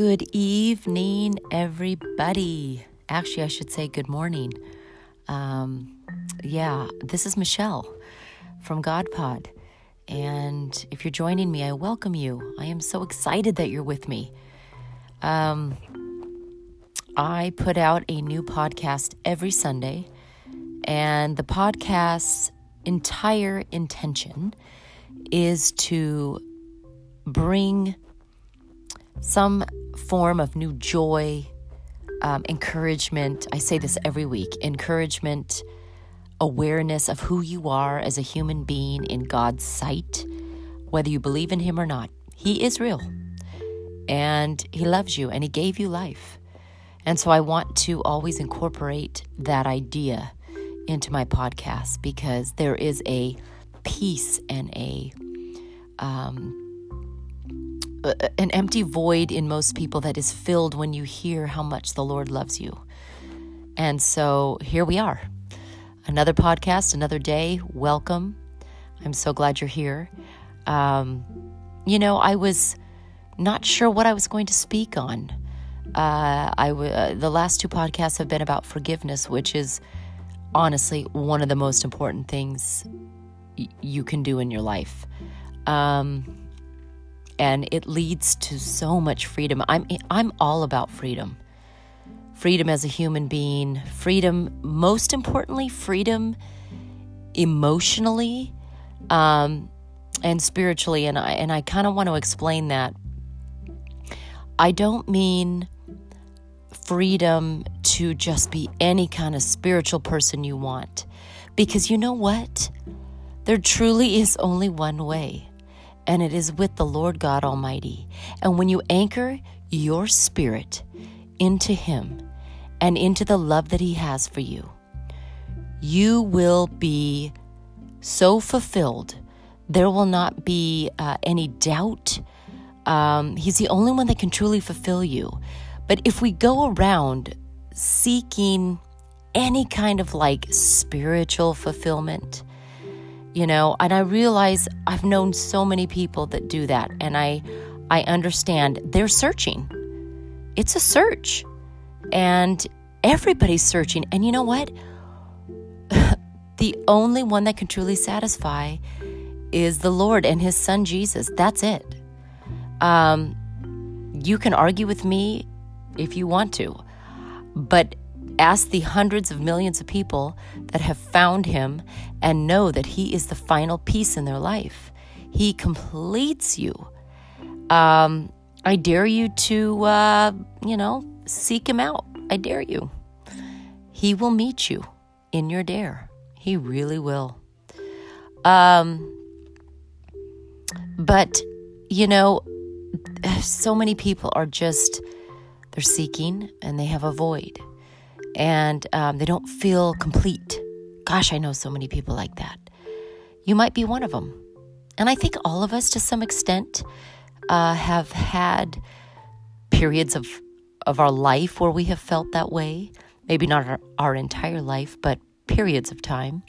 Good evening, everybody. Actually, I should say good morning. Um, yeah, this is Michelle from GodPod. And if you're joining me, I welcome you. I am so excited that you're with me. Um, I put out a new podcast every Sunday, and the podcast's entire intention is to bring some form of new joy, um, encouragement. I say this every week encouragement, awareness of who you are as a human being in God's sight, whether you believe in Him or not. He is real and He loves you and He gave you life. And so I want to always incorporate that idea into my podcast because there is a peace and a um, an empty void in most people that is filled when you hear how much the Lord loves you. And so here we are. Another podcast, another day. Welcome. I'm so glad you're here. Um, you know, I was not sure what I was going to speak on. Uh, I w- uh, the last two podcasts have been about forgiveness, which is honestly one of the most important things y- you can do in your life. Um, and it leads to so much freedom. I'm I'm all about freedom. Freedom as a human being, freedom most importantly, freedom emotionally um, and spiritually and I and I kind of want to explain that. I don't mean freedom to just be any kind of spiritual person you want. Because you know what? There truly is only one way and it is with the Lord God Almighty. And when you anchor your spirit into Him and into the love that He has for you, you will be so fulfilled. There will not be uh, any doubt. Um, he's the only one that can truly fulfill you. But if we go around seeking any kind of like spiritual fulfillment, you know and i realize i've known so many people that do that and i i understand they're searching. It's a search and everybody's searching and you know what? The only one that can truly satisfy is the lord and his son jesus. That's it. Um you can argue with me if you want to but Ask the hundreds of millions of people that have found him and know that he is the final piece in their life. He completes you. Um, I dare you to, uh, you know, seek him out. I dare you. He will meet you in your dare. He really will. Um, but, you know, so many people are just, they're seeking and they have a void and um, they don't feel complete. Gosh, I know so many people like that. You might be one of them. And I think all of us, to some extent, uh, have had periods of, of our life where we have felt that way. Maybe not our, our entire life, but periods of time.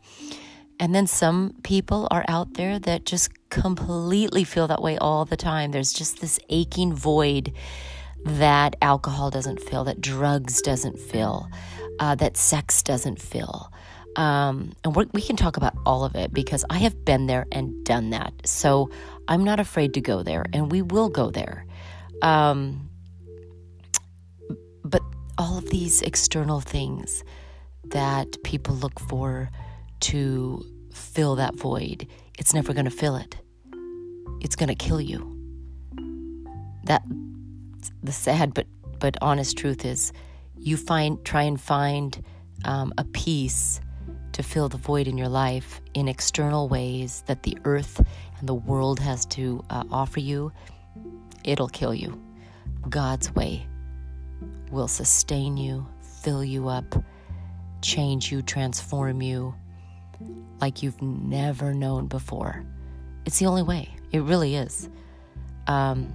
And then some people are out there that just completely feel that way all the time. There's just this aching void that alcohol doesn't fill, that drugs doesn't fill, uh, that sex doesn't fill. Um, and we can talk about all of it because I have been there and done that. So I'm not afraid to go there, and we will go there. Um, but all of these external things that people look for to fill that void, it's never going to fill it. It's going to kill you. That the sad but but honest truth is you find try and find um, a peace to fill the void in your life in external ways that the earth and the world has to uh, offer you it'll kill you. God's way will sustain you fill you up change you transform you like you've never known before. It's the only way. It really is. Um,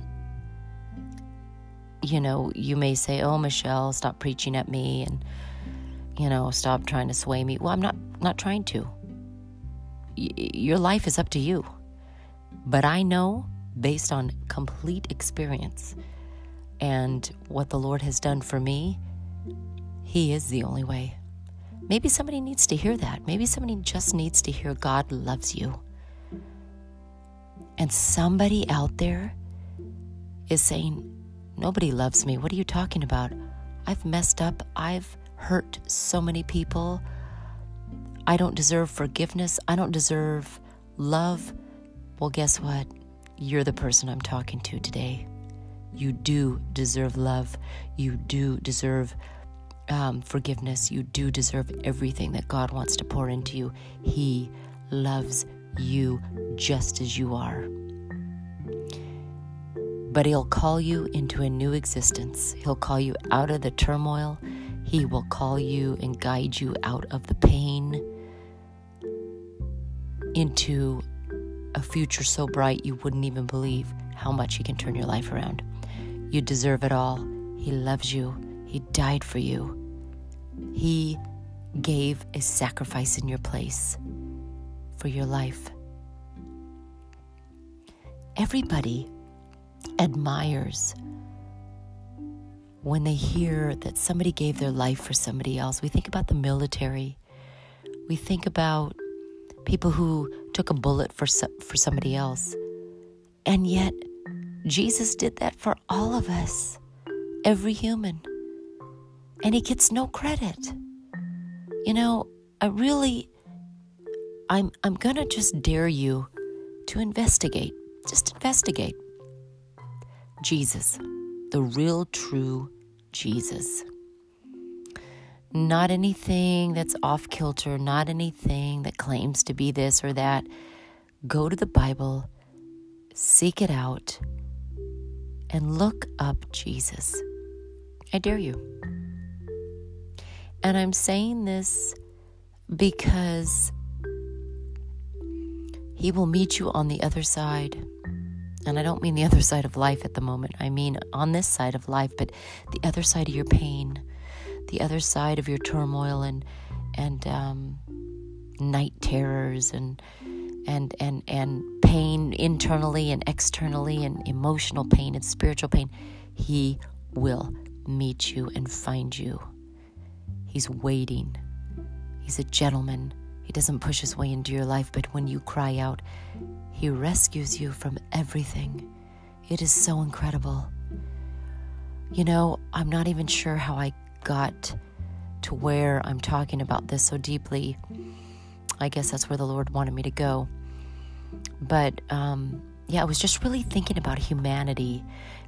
you know, you may say, "Oh, Michelle, stop preaching at me and you know, stop trying to sway me." Well, I'm not not trying to. Y- your life is up to you. But I know based on complete experience and what the Lord has done for me, He is the only way. Maybe somebody needs to hear that. Maybe somebody just needs to hear God loves you. And somebody out there is saying, Nobody loves me. What are you talking about? I've messed up. I've hurt so many people. I don't deserve forgiveness. I don't deserve love. Well, guess what? You're the person I'm talking to today. You do deserve love. You do deserve um, forgiveness. You do deserve everything that God wants to pour into you. He loves you just as you are. But He'll call you into a new existence. He'll call you out of the turmoil. He will call you and guide you out of the pain into a future so bright you wouldn't even believe how much He can turn your life around. You deserve it all. He loves you. He died for you. He gave a sacrifice in your place for your life. Everybody admires when they hear that somebody gave their life for somebody else. We think about the military. We think about people who took a bullet for for somebody else. And yet Jesus did that for all of us. Every human. And he gets no credit. You know, I really I'm I'm going to just dare you to investigate. Just investigate. Jesus, the real true Jesus. Not anything that's off kilter, not anything that claims to be this or that. Go to the Bible, seek it out, and look up Jesus. I dare you. And I'm saying this because He will meet you on the other side. And I don't mean the other side of life at the moment. I mean on this side of life, but the other side of your pain, the other side of your turmoil and and um, night terrors and and and and pain internally and externally and emotional pain and spiritual pain. He will meet you and find you. He's waiting. He's a gentleman. He doesn't push his way into your life, but when you cry out, he rescues you from everything. It is so incredible. You know, I'm not even sure how I got to where I'm talking about this so deeply. I guess that's where the Lord wanted me to go. But um, yeah, I was just really thinking about humanity,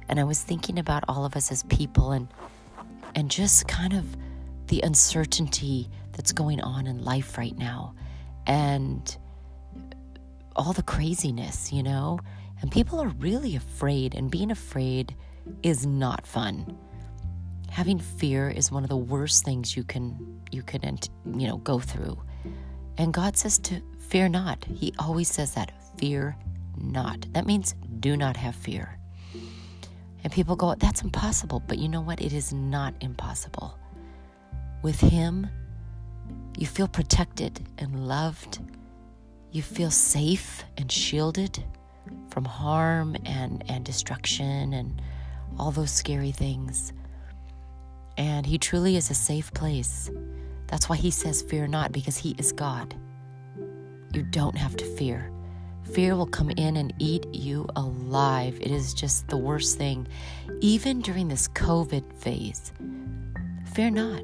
and I was thinking about all of us as people, and and just kind of the uncertainty that's going on in life right now, and all the craziness, you know? And people are really afraid, and being afraid is not fun. Having fear is one of the worst things you can you can you know go through. And God says to fear not. He always says that, fear not. That means do not have fear. And people go, that's impossible. But you know what? It is not impossible. With Him, you feel protected and loved you feel safe and shielded from harm and, and destruction and all those scary things. And He truly is a safe place. That's why He says, Fear not, because He is God. You don't have to fear. Fear will come in and eat you alive. It is just the worst thing. Even during this COVID phase, fear not.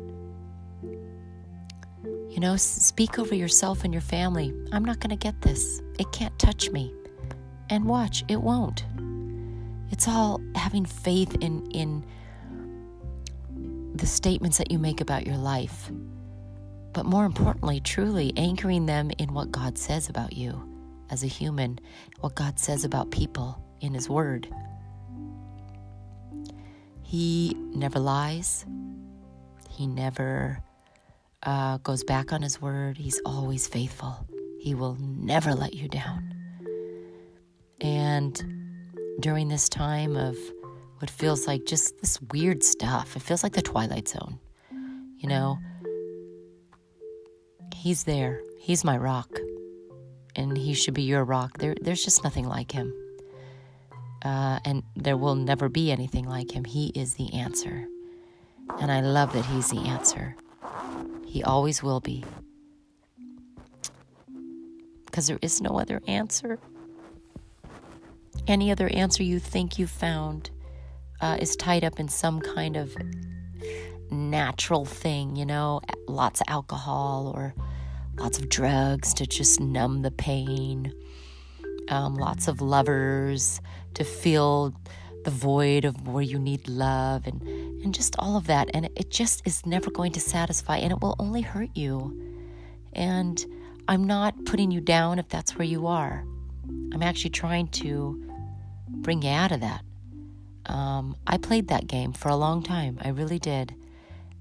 You know, speak over yourself and your family. I'm not going to get this. It can't touch me. And watch, it won't. It's all having faith in in the statements that you make about your life. But more importantly, truly anchoring them in what God says about you as a human, what God says about people in His Word. He never lies. He never uh, goes back on his word. He's always faithful. He will never let you down. And during this time of what feels like just this weird stuff, it feels like the Twilight Zone. You know, He's there. He's my rock. And He should be your rock. There, there's just nothing like Him. uh, and there will never be anything like him. He is the answer. And I love that he's the answer. He always will be. Because there is no other answer. Any other answer you think you found uh, is tied up in some kind of natural thing, you know, lots of alcohol or lots of drugs to just numb the pain, um, lots of lovers to fill the void of where you need love and, and just all of that. And it just is never going to satisfy and it will only hurt you. And I'm not putting you down if that's where you are. I'm actually trying to bring you out of that. Um, I played that game for a long time. I really did.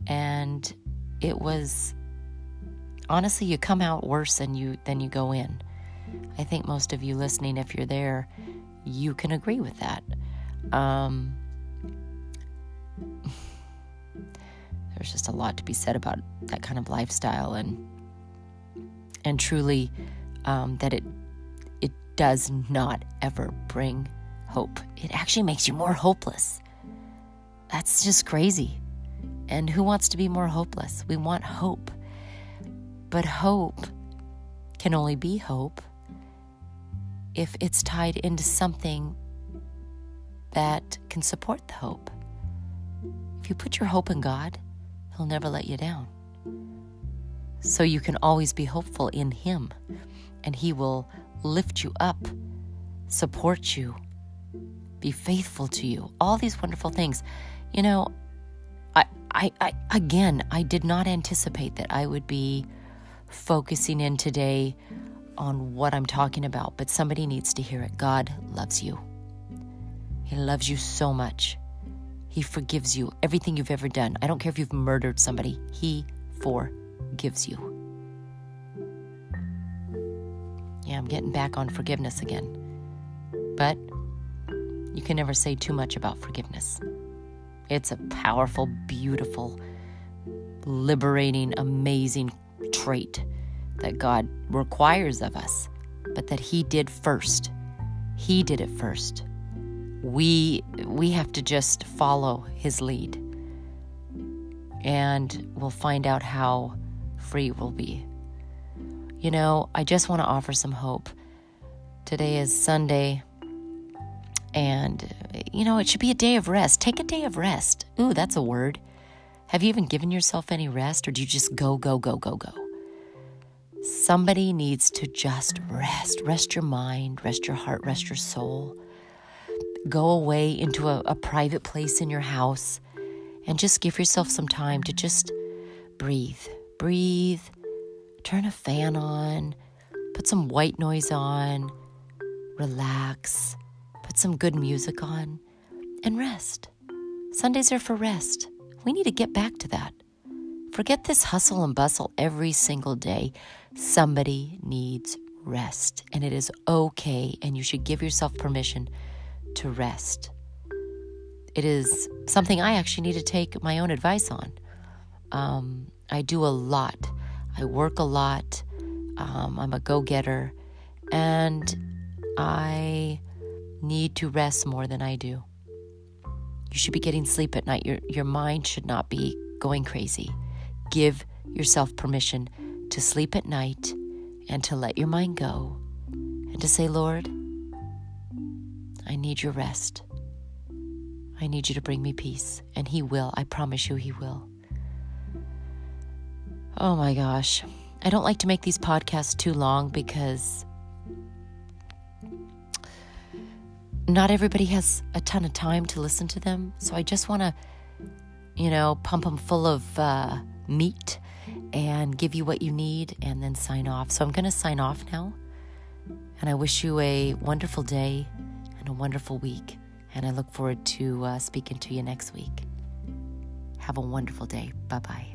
And it was honestly you come out worse than you than you go in. I think most of you listening, if you're there, you can agree with that. Um, there's just a lot to be said about that kind of lifestyle and and truly um, that it it does not ever bring hope. It actually makes you more hopeless. That's just crazy. And who wants to be more hopeless? We want hope. But hope can only be hope if it's tied into something that can support the hope. If you put your hope in God, He'll never let you down. So you can always be hopeful in Him, and He will lift you up, support you, be faithful to you, all these wonderful things. You know, I, I, I again, I did not anticipate that I would be focusing in today on what I'm talking about, but somebody needs to hear it. God loves you. He loves you so much. He forgives you everything you've ever done. I don't care if you've murdered somebody, He forgives you. Yeah, I'm getting back on forgiveness again. But you can never say too much about forgiveness. It's a powerful, beautiful, liberating, amazing trait that God requires of us, but that He did first. He did it first. We we have to just follow His lead, and we'll find out how free we'll be. You know, I just want to offer some hope. Today is Sunday, and you know, it should be a day of rest. Take a day of rest. Ooh, that's a word. Have you even given yourself any rest, or do you just go, go, go, go, go? Somebody needs to just rest. Rest your mind, rest your heart, rest your soul. Go away into a, a private place in your house and just give yourself some time to just breathe. Breathe. Turn a fan on. Put some white noise on. Relax. Put some good music on and rest. Sundays are for rest. We need to get back to that. Forget this hustle and bustle every single day. Somebody needs rest, and it is okay, and you should give yourself permission to rest. It is something I actually need to take my own advice on. Um, I do a lot, I work a lot, um, I'm a go getter, and I need to rest more than I do. You should be getting sleep at night. Your, your mind should not be going crazy give yourself permission to sleep at night and to let your mind go and to say, Lord, I need your rest. I need you to bring me peace. And He will. I promise you, He will. Oh my gosh. I don't like to make these podcasts too long because not everybody has a ton of time to listen to them. So I just want to, you know, pump them full of uh, meat and give you what you need and then sign off. So I'm going to sign off now. And I wish you a wonderful day and a wonderful week. And I look forward to uh, speaking to you next week. Have a wonderful day. Bye bye.